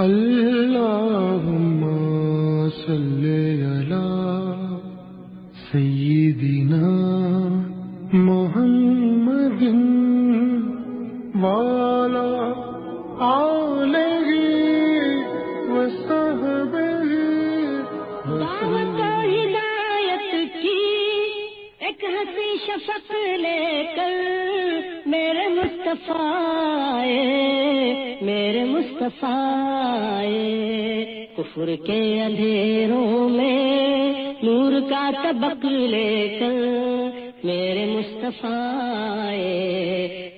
اللهم صل على سيدنا محمد وعلى آله وصحبه دعوت ہدایت کی ایک ہنسی شفق لے کر میرے مصطفیٰ آئے، میرے مصطفیٰ آئے۔ کفر کے اندھیروں میں نور کا طبق لے کر میرے مصطفیٰ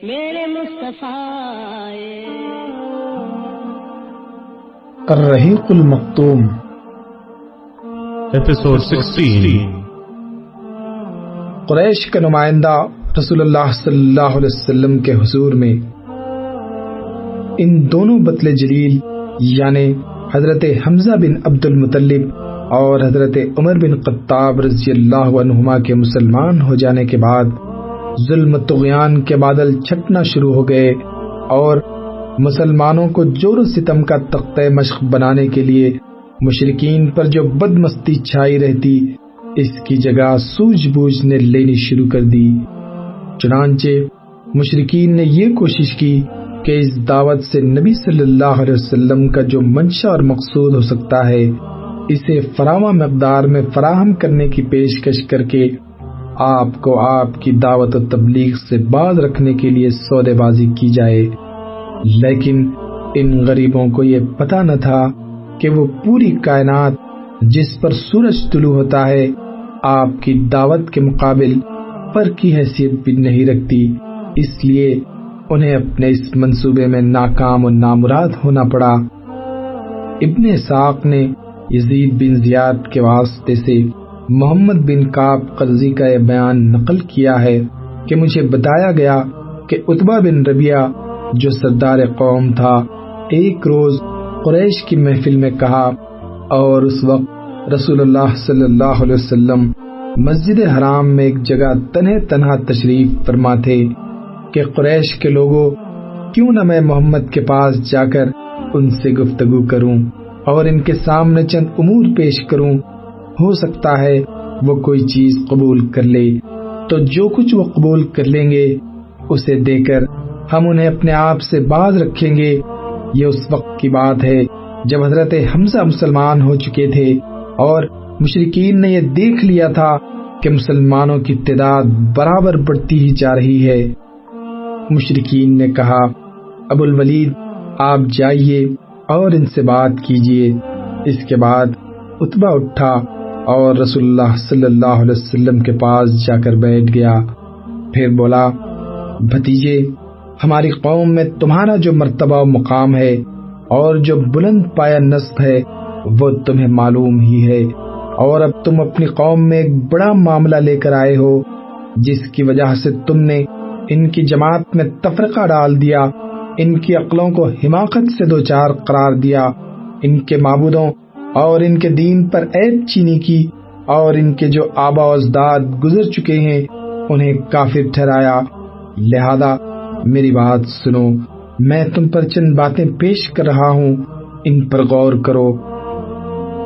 میرے مصطفیٰ۔ الرحیق المختوم Episode 16 قریش کا نمائندہ رسول اللہ صلی اللہ علیہ وسلم کے حضور میں ان دونوں بطل جلیل یعنی حضرت حمزہ بن عبد المطلب اور حضرت عمر بن قطاب رضی اللہ عنہما کے مسلمان ہو جانے کے بعد ظلم تغیان کے بادل چھٹنا شروع ہو گئے اور مسلمانوں کو جور و ستم کا تختہ مشق بنانے کے لیے مشرقین پر جو بد مستی چھائی رہتی، اس کی جگہ سوجھ بوجھ نے لینی شروع کر دی۔ چنانچہ مشرقین نے یہ کوشش کی کہ اس دعوت سے نبی صلی اللہ علیہ وسلم کا جو منشا اور مقصود ہو سکتا ہے، اسے فراواں مقدار میں فراہم کرنے کی پیشکش کر کے آپ کو آپ کی دعوت و تبلیغ سے باز رکھنے کے لیے سودے بازی کی جائے۔ لیکن ان غریبوں کو یہ پتا نہ تھا کہ وہ پوری کائنات جس پر سورج طلوع ہوتا ہے، آپ کی دعوت کے مقابل پر کی حیثیت بھی نہیں رکھتی۔ اس لیے انہیں اپنے اس منصوبے میں ناکام و نامراد ہونا پڑا۔ ابن ساق نے یزید بن زیاد کے واسطے سے محمد بن کاب قرضی کا یہ بیان نقل کیا ہے کہ مجھے بتایا گیا کہ اتبا بن ربیہ جو سردار قوم تھا، ایک روز قریش کی محفل میں کہا اور اس وقت رسول اللہ صلی اللہ علیہ وسلم مسجد حرام میں ایک جگہ تنہ تنہا تشریف فرما تھے۔ کہ قریش کے لوگوں، کیوں نہ میں محمد کے پاس جا کر ان سے گفتگو کروں اور ان کے سامنے چند امور پیش کروں، ہو سکتا ہے وہ کوئی چیز قبول کر لے۔ تو جو کچھ وہ قبول کر لیں گے، اسے دے کر ہم انہیں اپنے آپ سے باز رکھیں گے۔ یہ اس وقت کی بات ہے جب حضرت حمزہ مسلمان ہو چکے تھے اور مشرقین نے یہ دیکھ لیا تھا کہ مسلمانوں کی تعداد برابر بڑھتی ہی جا رہی ہے۔ مشرقین نے کہا، ابو الولید، آپ جائیے اور ان سے بات کیجیے اس کے بعد اتبا اٹھا اور رسول اللہ صلی اللہ علیہ وسلم کے پاس جا کر بیٹھ گیا۔ پھر بولا، بھتیجے، ہماری قوم میں تمہارا جو مرتبہ و مقام ہے اور جو بلند پایا نصب ہے، وہ تمہیں معلوم ہی ہے۔ اور اب تم اپنی قوم میں ایک بڑا معاملہ لے کر آئے ہو، جس کی وجہ سے تم نے ان کی جماعت میں تفرقہ ڈال دیا، ان کی عقلوں کو حماقت سے دو چار قرار دیا، ان کے معبودوں اور ان کے دین پر عیب چینی کی اور ان کے جو آبا اجداد گزر چکے ہیں، انہیں کافر ٹھہرایا۔ لہذا میری بات سنو، میں تم پر چند باتیں پیش کر رہا ہوں، ان پر غور کرو۔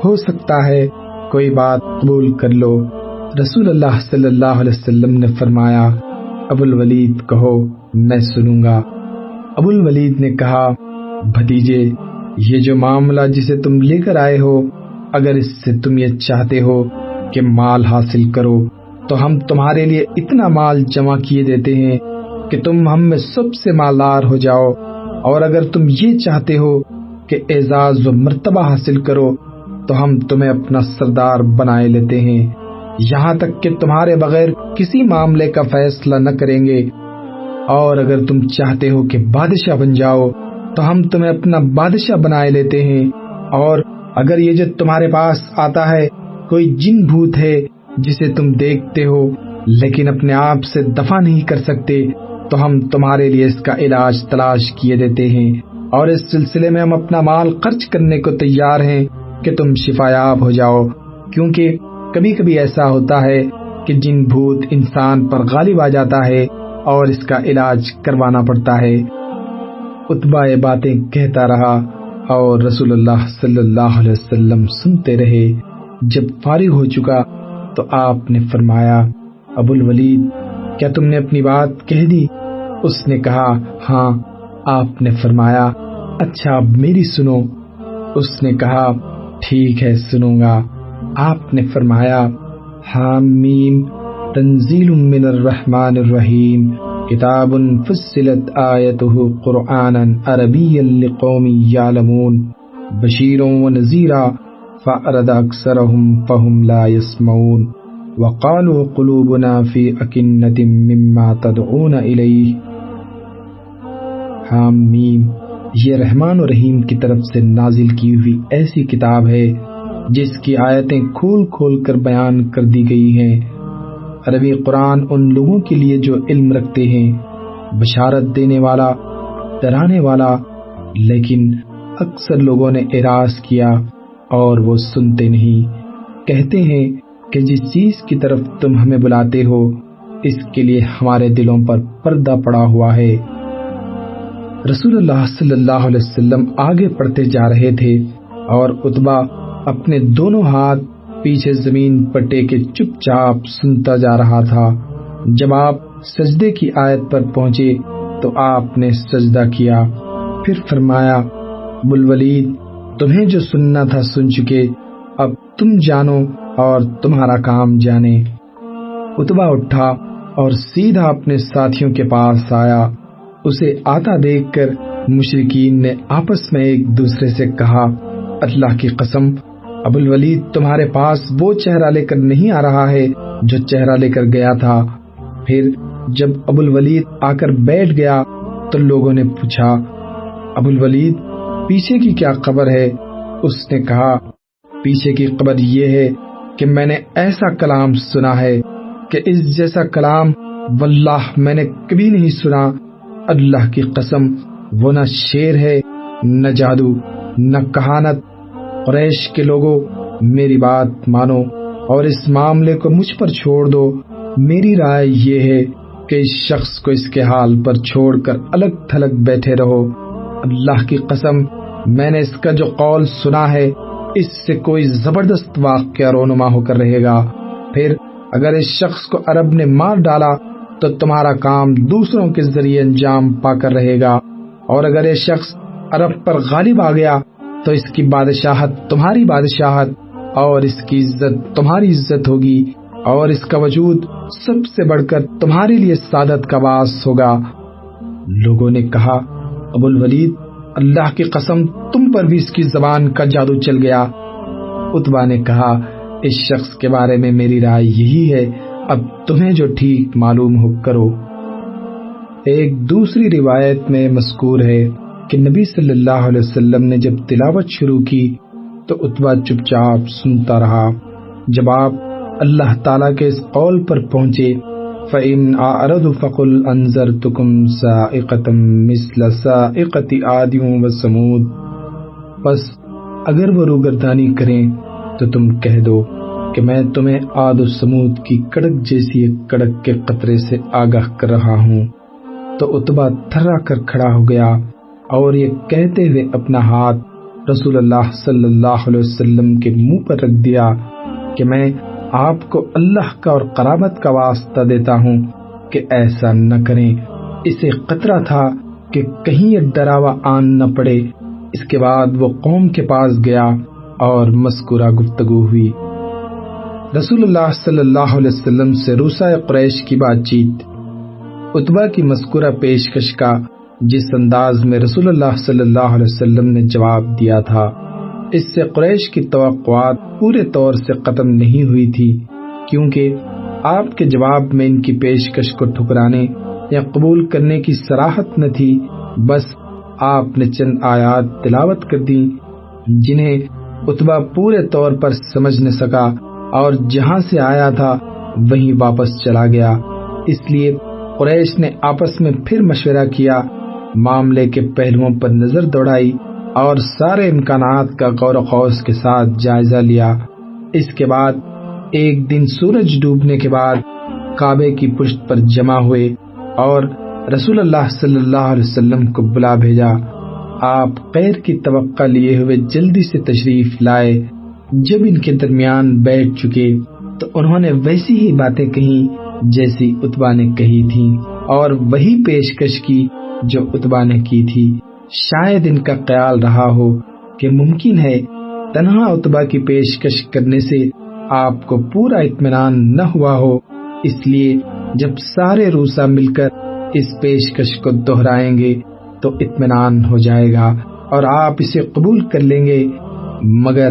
ہو سکتا ہے کوئی بات قبول کر لو۔ رسول اللہ صلی اللہ علیہ وسلم نے فرمایا ابو الولید کہو، میں سنوں گا۔ ابو الولید نے کہا، بھتیجے، یہ جو معاملہ جسے تم لے کر آئے ہو، اگر اس سے تم یہ چاہتے ہو کہ مال حاصل کرو، تو ہم تمہارے لیے اتنا مال جمع کیے دیتے ہیں کہ تم ہم میں سب سے مالدار ہو جاؤ۔ اور اگر تم یہ چاہتے ہو کہ اعزاز و مرتبہ حاصل کرو، تو ہم تمہیں اپنا سردار بنائے لیتے ہیں۔ یہاں تک کہ تمہارے بغیر کسی معاملے کا فیصلہ نہ کریں گے۔ اور اگر تم چاہتے ہو کہ بادشاہ بن جاؤ، تو ہم تمہیں اپنا بادشاہ بنائے لیتے ہیں۔ اور اگر یہ جو تمہارے پاس آتا ہے، کوئی جن بھوت ہے جسے تم دیکھتے ہو، لیکن اپنے آپ سے دفع نہیں کر سکتے، تو ہم تمہارے لیے اس کا علاج تلاش کیے دیتے ہیں۔ اور اس سلسلے میں ہم اپنا مال خرچ کرنے کو تیار ہیں کہ تم شفایاب ہو جاؤ، کیونکہ کبھی کبھی ایسا ہوتا ہے کہ جن بھوت انسان پر غالب آ جاتا ہے اور اس کا علاج کروانا پڑتا ہے۔ اتبا باتیں کہتا رہا اور رسول اللہ صلی اللہ علیہ وسلم سنتے رہے۔ جب فارغ ہو چکا تو آپ نے فرمایا، ابو الولید، کیا تم نے اپنی بات کہہ دی؟ اس نے کہا ہاں آپ نے فرمایا اچھا اب میری سنو۔ اس نے کہا، ٹھیک ہے، سنوں گا۔ آپ نے فرمایا حامیم تنزیل من الرحمن الرحیم، کتاب فصلت آیته قرآنا عربیا لقوم یعلمون بشیروں و نذیرا فأرد اکثرهم فهم لا يسمعون وقالوا قلوبنا في أكنة مما تدعون إليه حامیم یہ رحمان و رحیم کی طرف سے نازل کی ہوئی ایسی کتاب ہے جس کی آیتیں کھول کھول کر بیان کر دی گئی ہیں۔ عربی قرآن ان لوگوں کے لیے جو علم رکھتے ہیں، بشارت دینے والا، ڈرانے والا، لیکن اکثر لوگوں نے اراض کیا اور وہ سنتے نہیں۔ کہتے ہیں کہ جس چیز کی طرف تم ہمیں بلاتے ہو، اس کے لیے ہمارے دلوں پر پردہ پڑا ہوا ہے۔ رسول اللہ صلی اللہ علیہ وسلم آگے پڑھتے جا رہے تھے اور اتبا اپنے دونوں ہاتھ پیچھے زمین پر ٹیکے چپ چاپ سنتا جا رہا تھا۔ جب آپ سجدے کی آیت پر پہنچے تو آپ نے سجدہ کیا۔ پھر فرمایا بلولید تمہیں جو سننا تھا سن چکے، اب تم جانو اور تمہارا کام جانے۔ اتبا اٹھا اور سیدھا اپنے ساتھیوں کے پاس آیا۔ اسے آتا دیکھ کر مشرقین نے آپس میں ایک دوسرے سے کہا، اللہ کی قسم ابو الولید تمہارے پاس وہ چہرہ لے کر نہیں آ رہا ہے جو چہرہ لے کر گیا تھا۔ پھر جب ابو الولید آ کر بیٹھ گیا تو لوگوں نے پوچھا ابو الولید پیچھے کی کیا خبر ہے؟ اس نے کہا، پیچھے کی خبر یہ ہے کہ میں نے ایسا کلام سنا ہے کہ اس جیسا کلام واللہ میں نے کبھی نہیں سنا۔ اللہ کی قسم، وہ نہ شیر ہے، نہ جادو، نہ کہانت قریش کے لوگوں، میری بات مانو اور اس معاملے کو مجھ پر چھوڑ دو۔ میری رائے یہ ہے کہ اس شخص کو اس کے حال پر چھوڑ کر الگ تھلگ بیٹھے رہو۔ اللہ کی قسم، میں نے اس کا جو قول سنا ہے، اس سے کوئی زبردست واقعہ رونما ہو کر رہے گا۔ پھر اگر اس شخص کو عرب نے مار ڈالا، تو تمہارا کام دوسروں کے ذریعے انجام پا کر رہے گا۔ اور اگر یہ شخص عرب پر غالب آ گیا تو اس کی بادشاہت تمہاری بادشاہت اور اس کی عزت تمہاری عزت ہوگی اور اس کا وجود سب سے بڑھ کر تمہارے لیے سعادت کا باعث ہوگا۔ لوگوں نے کہا، ابو الولید، اللہ کی قسم تم پر بھی اس کی زبان کا جادو چل گیا۔ اتبا نے کہا، اس شخص کے بارے میں میری رائے یہی ہے، اب تمہیں جو ٹھیک معلوم ہو کرو۔ ایک دوسری روایت میں مذکور ہے کہ نبی صلی اللہ علیہ وسلم نے جب تلاوت شروع کی تو اتبا چپ چاپ سنتا رہا۔ جب آپ اللہ تعالیٰ کے اس قول پر پہنچے، فَإِنْ أَعْرَضُ فَقُلْ أَنذَرْتُكُمْ سَائِقَةً مِثْلَ سَائِقَةِ عَادٍ وَثَمُودَ۔ بس اگر وہ روگردانی کریں تو تم کہہ دو کہ میں تمہیں آد و سمود کی کڑک جیسی ایک کڑک کے قطرے سے آگاہ کر رہا ہوں۔ تو اتبا تھرا کر کھڑا ہو گیا۔ اور یہ کہتے ہوئے اپنا ہاتھ رسول اللہ صلی اللہ علیہ وسلم کے منہ پر رکھ دیا کہ میں آپ کو اللہ کا اور قرابت کا واسطہ دیتا ہوں کہ ایسا نہ کریں۔ اسے قطرہ تھا کہ کہیں یہ ڈراوا آن نہ پڑے۔ اس کے بعد وہ قوم کے پاس گیا اور مذکورہ گفتگو ہوئی۔ رسول اللہ صلی اللہ علیہ وسلم سے روسا قریش کی بات چیت اتبا کی مذکورہ پیشکش کا جس انداز میں رسول اللہ صلی اللہ علیہ وسلم نے جواب دیا تھا، اس سے قریش کی توقعات پورے طور سے ختم نہیں ہوئی تھی، کیونکہ آپ کے جواب میں ان کی پیشکش کو ٹھکرانے یا قبول کرنے کی سراحت نہ تھی، بس آپ نے چند آیات تلاوت کر دی جنہیں اتبا پورے طور پر سمجھ نہ سکا اور جہاں سے آیا تھا، وہیں واپس چلا گیا۔ اس لیے قریش نے آپس میں پھر مشورہ کیا معاملے کے پہلوؤں پر نظر دوڑائی اور سارے امکانات کا غور و خوص کے ساتھ جائزہ لیا۔ اس کے بعد، ایک دن سورج ڈوبنے کے بعد کعبے کی پشت پر جمع ہوئے اور رسول اللہ صلی اللہ علیہ وسلم کو بلا بھیجا۔ آپ خیر کی توقع لیے ہوئے جلدی سے تشریف لائے۔ جب ان کے درمیان بیٹھ چکے تو انہوں نے ویسی ہی باتیں کہیں جیسی اتبا نے کہی تھی اور وہی پیشکش کی جو اتبا نے کی تھی۔ شاید ان کا خیال رہا ہو کہ ممکن ہے تنہا اتبا کی پیشکش کرنے سے آپ کو پورا اطمینان نہ ہوا ہو۔ اس لیے جب سارے روسا مل کر اس پیشکش کو دہرائیں گے تو اطمینان ہو جائے گا اور آپ اسے قبول کر لیں گے۔ مگر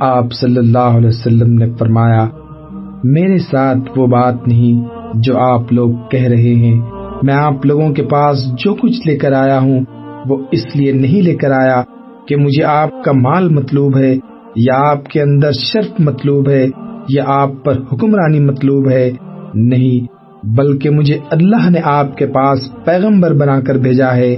آپ صلی اللہ علیہ وسلم نے فرمایا، میرے ساتھ وہ بات نہیں جو آپ لوگ کہہ رہے ہیں۔ میں آپ لوگوں کے پاس جو کچھ لے کر آیا ہوں، وہ اس لیے نہیں لے کر آیا کہ مجھے آپ کا مال مطلوب ہے، یا آپ کے اندر شرط مطلوب ہے، یا آپ پر حکمرانی مطلوب ہے۔ نہیں، بلکہ مجھے اللہ نے آپ کے پاس پیغمبر بنا کر بھیجا ہے۔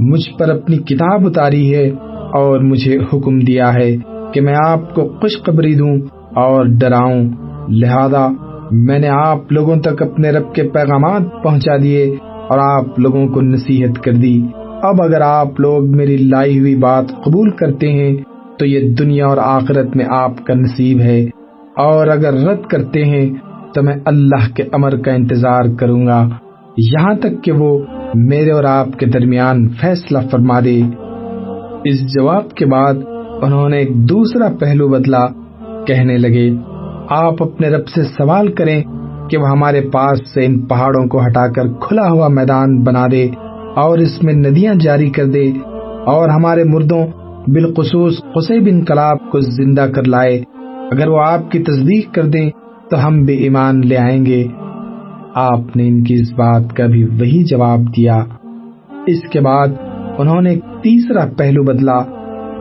مجھ پر اپنی کتاب اتاری ہے اور مجھے حکم دیا ہے کہ میں آپ کو خوشخبری دوں اور ڈراؤں۔ لہذا میں نے آپ لوگوں تک اپنے رب کے پیغامات پہنچا دیے اور آپ لوگوں کو نصیحت کر دی۔ اب اگر آپ لوگ میری لائی ہوئی بات قبول کرتے ہیں، تو یہ دنیا اور آخرت میں آپ کا نصیب ہے۔ اور اگر رد کرتے ہیں، تو میں اللہ کے امر کا انتظار کروں گا۔ یہاں تک کہ وہ میرے اور آپ کے درمیان فیصلہ فرما دے۔ اس جواب کے بعد انہوں نے ایک دوسرا پہلو بدلا، کہنے لگے آپ اپنے رب سے سوال کریں کہ وہ ہمارے پاس سے ان پہاڑوں کو ہٹا کر کھلا ہوا میدان بنا دے اور اس میں ندیاں جاری کر دے اور ہمارے مردوں بالخصوص قصے بن کلاب کو زندہ کر لائے۔ اگر وہ آپ کی تصدیق کر دیں تو ہم بھی ایمان لے آئیں گے۔ آپ نے ان کی اس بات کا بھی وہی جواب دیا۔ اس کے بعد انہوں نے تیسرا پہلو بدلا۔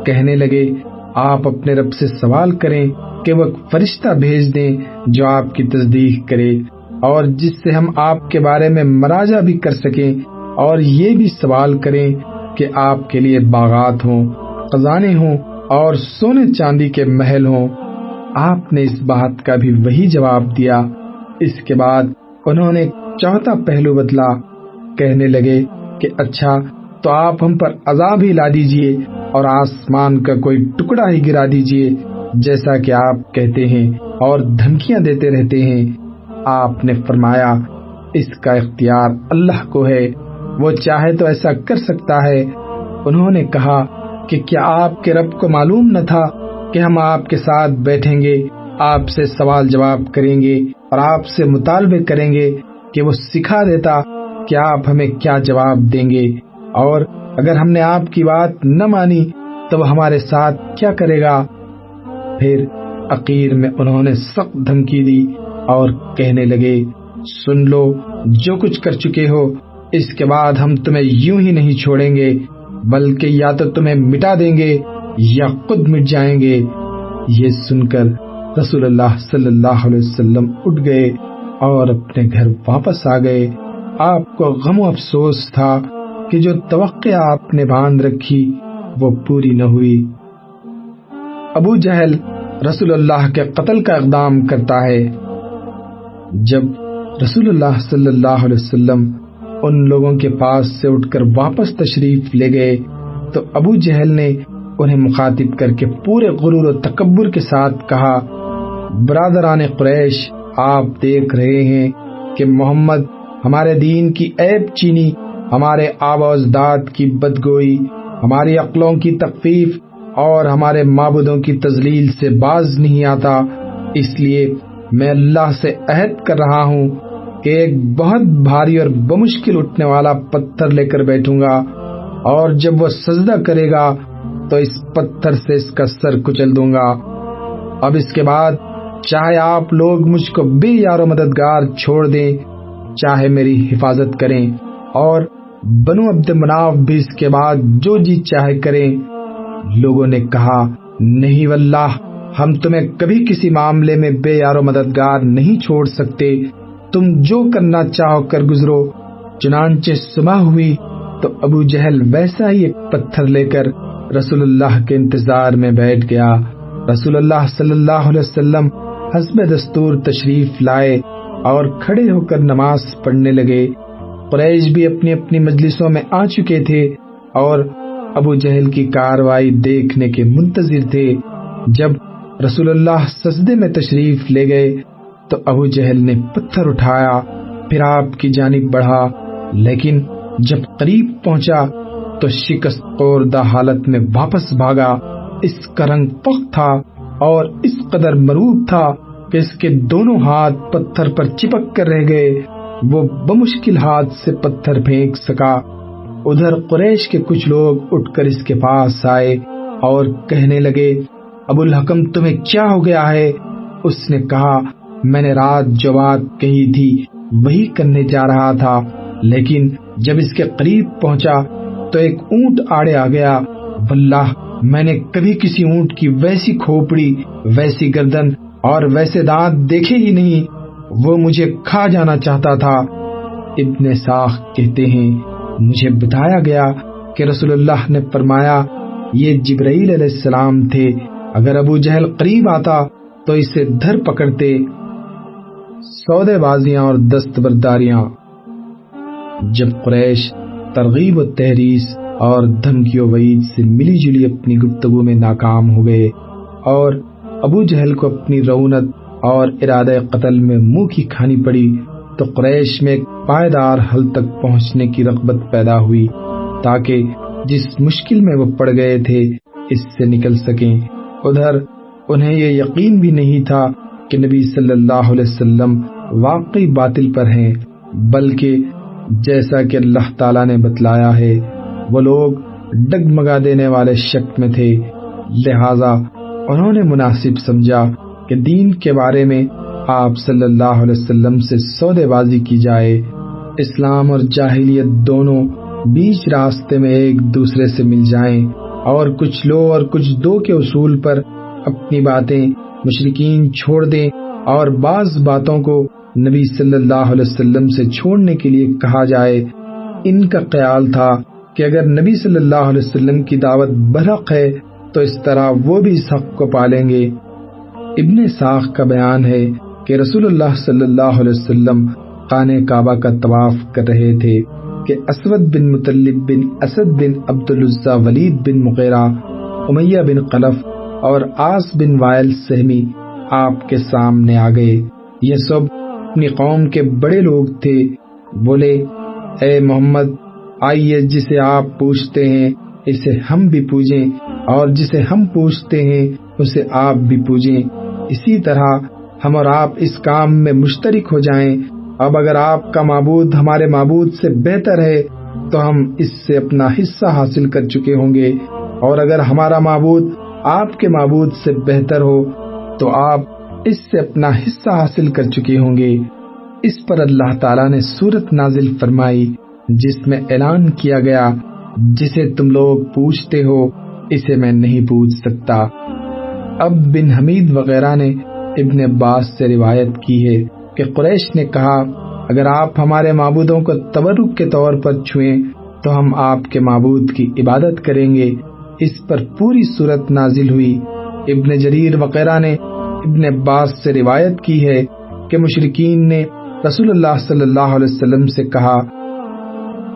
کہنے لگے آپ اپنے رب سے سوال کریں کہ وہ فرشتہ بھیج دیں جو آپ کی تصدیق کرے اور جس سے ہم آپ کے بارے میں مراجہ بھی کر سکیں اور یہ بھی سوال کریں کہ آپ کے لیے باغات ہوں، خزانے ہوں اور سونے چاندی کے محل ہوں۔ آپ نے اس بات کا بھی وہی جواب دیا۔ اس کے بعد انہوں نے چوتھا پہلو بدلا۔ کہنے لگے کہ اچھا تو آپ ہم پر عذاب ہی لا دیجیے۔ اور آسمان کا کوئی ٹکڑا ہی گرا دیجیے، جیسا کہ آپ کہتے ہیں اور دھمکیاں دیتے رہتے ہیں۔ آپ نے فرمایا، اس کا اختیار اللہ کو ہے، وہ چاہے تو ایسا کر سکتا ہے۔ انہوں نے کہا کہ کیا آپ کے رب کو معلوم نہ تھا کہ ہم آپ کے ساتھ بیٹھیں گے، آپ سے سوال جواب کریں گے اور آپ سے مطالبے کریں گے کہ وہ سکھا دیتا کہ آپ ہمیں کیا جواب دیں گے۔ اور اگر ہم نے آپ کی بات نہ مانی تو وہ ہمارے ساتھ کیا کرے گا؟ پھر عقیر میں انہوں نے سخت دھمکی دی اور کہنے لگے، سن لو، جو کچھ کر چکے ہو، اس کے بعد ہم تمہیں یوں ہی نہیں چھوڑیں گے، بلکہ یا تو تمہیں مٹا دیں گے یا خود مٹ جائیں گے۔ یہ سن کر رسول اللہ صلی اللہ علیہ وسلم اٹھ گئے اور اپنے گھر واپس آ گئے۔ آپ کو غم و افسوس تھا کہ جو توقع آپ نے باندھ رکھی وہ پوری نہ ہوئی۔ ابو جہل رسول اللہ کے قتل کا اقدام کرتا ہے۔ جب رسول اللہ صلی اللہ علیہ وسلم ان لوگوں کے پاس سے اٹھ کر واپس تشریف لے گئے، تو ابو جہل نے انہیں مخاطب کر کے پورے غرور و تکبر کے ساتھ کہا، برادران قریش، آپ دیکھ رہے ہیں کہ محمد ہمارے دین کی عیب چینی ہمارے آب و اجداد کی بدگوئی، ہماری عقلوں کی تخفیف اور ہمارے معبودوں کی تزلیل سے باز نہیں آتا۔ اس لیے میں اللہ سے عہد کر رہا ہوں کہ ایک بہت بھاری اور بمشکل اٹھنے والا پتھر لے کر بیٹھوں گا اور جب وہ سجدہ کرے گا تو اس پتھر سے اس کا سر کچل دوں گا۔ اب اس کے بعد چاہے آپ لوگ مجھ کو بے یار و مددگار چھوڑ دیں، چاہے میری حفاظت کریں اور بنو عبد مناف بھی اس کے بعد جو جی چاہے کریں۔ لوگوں نے کہا، نہیں واللہ، ہم تمہیں کبھی کسی معاملے میں بے یار و مددگار نہیں چھوڑ سکتے۔ تم جو کرنا چاہو کر گزرو۔ چنانچہ صبح ہوئی تو ابو جہل ویسا ہی ایک پتھر لے کر رسول اللہ کے انتظار میں بیٹھ گیا۔ رسول اللہ صلی اللہ علیہ وسلم حسب دستور تشریف لائے اور کھڑے ہو کر نماز پڑھنے لگے۔ قریش بھی اپنی اپنی مجلسوں میں آ چکے تھے اور ابو جہل کی کاروائی دیکھنے کے منتظر تھے۔ جب رسول اللہ سجدے میں تشریف لے گئے تو ابو جہل نے پتھر اٹھایا، پھر آپ کی جانب بڑھا۔ لیکن جب قریب پہنچا تو شکست خوردہ حالت میں واپس بھاگا۔ اس کا رنگ پخ تھا اور اس قدر مروب تھا کہ اس کے دونوں ہاتھ پتھر پر چپک کر رہ گئے۔ وہ بمشکل ہاتھ سے پتھر پھینک سکا۔ ادھر قریش کے کچھ لوگ اٹھ کر اس کے پاس آئے اور کہنے لگے، ابو الحکم، تمہیں کیا ہو گیا ہے؟ اس نے کہا، میں نے رات جو بات کہی تھی، وہی کرنے جا رہا تھا، لیکن جب اس کے قریب پہنچا تو ایک اونٹ آڑے آ گیا۔ واللہ، میں نے کبھی کسی اونٹ کی ویسی کھوپڑی، ویسی گردن اور ویسے دانت دیکھے ہی نہیں۔ وہ مجھے کھا جانا چاہتا تھا۔ ابن ساخ کہتے ہیں، مجھے بتایا گیا کہ رسول اللہ نے فرمایا، یہ جبرائیل علیہ السلام تھے۔ اگر ابو جہل قریب آتا تو اسے دھر پکڑتے۔ سودے بازیاں اور دستبرداریاں۔ جب قریش ترغیب و تحریس اور دھمکی و وعید سے ملی جلی اپنی گفتگو میں ناکام ہو گئے اور ابو جہل کو اپنی رونت اور ارادہ قتل میں منہ کی کھانی پڑی تو قریش میں ایک پائیدار حل تک پہنچنے کی رغبت پیدا ہوئی تاکہ جس مشکل میں وہ پڑ گئے تھے اس سے نکل سکیں۔ ادھر انہیں یہ یقین بھی نہیں تھا کہ نبی صلی اللہ علیہ وسلم واقعی باطل پر ہیں، بلکہ جیسا کہ اللہ تعالیٰ نے بتلایا ہے، وہ لوگ ڈگمگا دینے والے شک میں تھے۔ لہذا انہوں نے مناسب سمجھا کہ دین کے بارے میں آپ صلی اللہ علیہ وسلم سے سودے بازی کی جائے، اسلام اور جاہلیت دونوں بیچ راستے میں ایک دوسرے سے مل جائیں اور کچھ لو اور کچھ دو کے اصول پر اپنی باتیں مشرقین چھوڑ دیں اور بعض باتوں کو نبی صلی اللہ علیہ وسلم سے چھوڑنے کے لیے کہا جائے۔ ان کا خیال تھا کہ اگر نبی صلی اللہ علیہ وسلم کی دعوت برحق ہے، تو اس طرح وہ بھی اس حق کو پالیں گے۔ ابن ساخ کا بیان ہے کہ رسول اللہ صلی اللہ علیہ وسلم خانہ کعبہ کا طواف کر رہے تھے کہ اسود بن مطلب بن اسد بن عبد العزا ولید بن مغیرہ، امیہ بن قلف اور آس بن وائل سہمی آپ کے سامنے آ گئے۔ یہ سب اپنی قوم کے بڑے لوگ تھے۔ بولے، اے محمد، آئیے جسے آپ پوچھتے ہیں، اسے ہم بھی پوجیں اور جسے ہم پوچھتے ہیں، اسے آپ بھی پوجیں۔ اسی طرح ہم اور آپ اس کام میں مشترک ہو جائیں۔ اب اگر آپ کا معبود ہمارے معبود سے بہتر ہے، تو ہم اس سے اپنا حصہ حاصل کر چکے ہوں گے۔ اور اگر ہمارا معبود آپ کے معبود سے بہتر ہو، تو آپ اس سے اپنا حصہ حاصل کر چکے ہوں گے۔ اس پر اللہ تعالیٰ نے صورت نازل فرمائی، جس میں اعلان کیا گیا، جسے تم لوگ پوچھتے ہو، اسے میں نہیں پوچھ سکتا۔ اب بن حمید وغیرہ نے ابن عباس سے روایت کی ہے کہ قریش نے کہا، اگر آپ ہمارے معبودوں کو تبرک کے طور پر چھوئیں، تو ہم آپ کے معبود کی عبادت کریں گے۔ اس پر پوری صورت نازل ہوئی۔ ابن جریر وغیرہ نے ابن عباس سے روایت کی ہے کہ مشرقین نے رسول اللہ صلی اللہ علیہ وسلم سے کہا،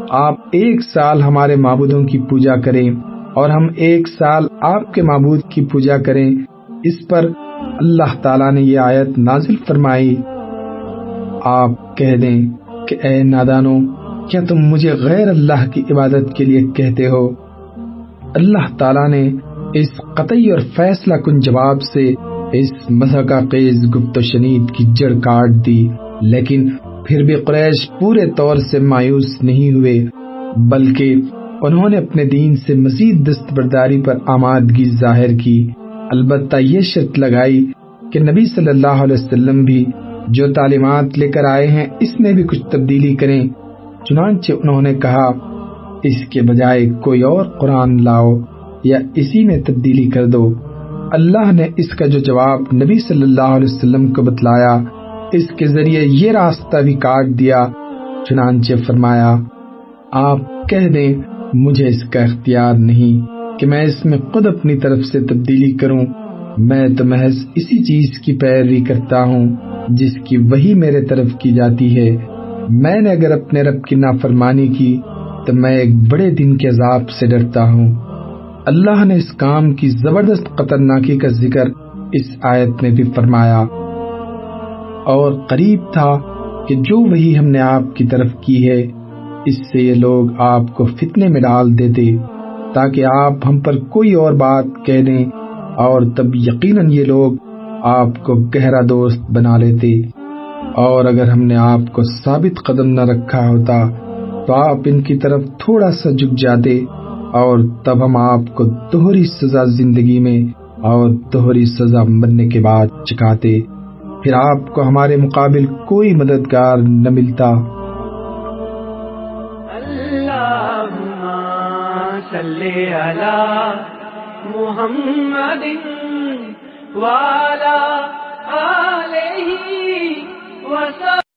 آپ ایک سال ہمارے معبودوں کی پوجا کریں۔ اور ہم ایک سال آپ کے معبود کی پوجا کریں، اس پر اللہ تعالیٰ نے یہ آیت نازل فرمائی۔ آپ کہہ دیں کہ اے نادانو کیا تم مجھے غیر اللہ کی عبادت کے لیے کہتے ہو؟ اللہ تعالیٰ نے اس قطعی اور فیصلہ کن جواب سے اس مذہقہ خیز گپت و شنید کی جڑ کاٹ دی، لیکن پھر بھی قریش پورے طور سے مایوس نہیں ہوئے، بلکہ انہوں نے اپنے دین سے مزید دستبرداری پر آمادگی ظاہر کی۔ البتہ یہ شرط لگائی کہ نبی صلی اللہ علیہ وسلم بھی جو تعلیمات لے کر آئے ہیں، اس میں بھی کچھ تبدیلی کریں۔ چنانچہ انہوں نے کہا، اس کے بجائے کوئی اور قرآن لاؤ یا اسی میں تبدیلی کر دو۔ اللہ نے اس کا جو جواب نبی صلی اللہ علیہ وسلم کو بتلایا، اس کے ذریعے یہ راستہ بھی کاٹ دیا۔ چنانچہ فرمایا، آپ کہہ دیں مجھے اس کا اختیار نہیں کہ میں اس میں خود اپنی طرف سے تبدیلی کروں۔ میں تو محض اسی چیز کی پیروی کرتا ہوں جس کی وہی میرے طرف کی جاتی ہے۔ میں نے اگر اپنے رب کی نافرمانی کی تو میں ایک بڑے دن کے عذاب سے ڈرتا ہوں۔ اللہ نے اس کام کی زبردست خطرناکی کا ذکر اس آیت میں بھی فرمایا۔ اور قریب تھا کہ جو وہی ہم نے آپ کی طرف کی ہے اس سے یہ لوگ آپ کو فتنے میں ڈال دیتے تاکہ آپ ہم پر کوئی اور بات کہہ دیں اور تب یقیناً یہ لوگ آپ کو گہرا دوست بنا لیتے اور اگر ہم نے آپ کو ثابت قدم نہ رکھا ہوتا تو آپ ان کی طرف تھوڑا سا جھک جاتے اور تب ہم آپ کو دوہری سزا زندگی میں اور دوہری سزا مرنے کے بعد چکاتے۔ پھر آپ کو ہمارے مقابل کوئی مددگار نہ ملتا۔ صلی علی محمد والا علیہ وسلم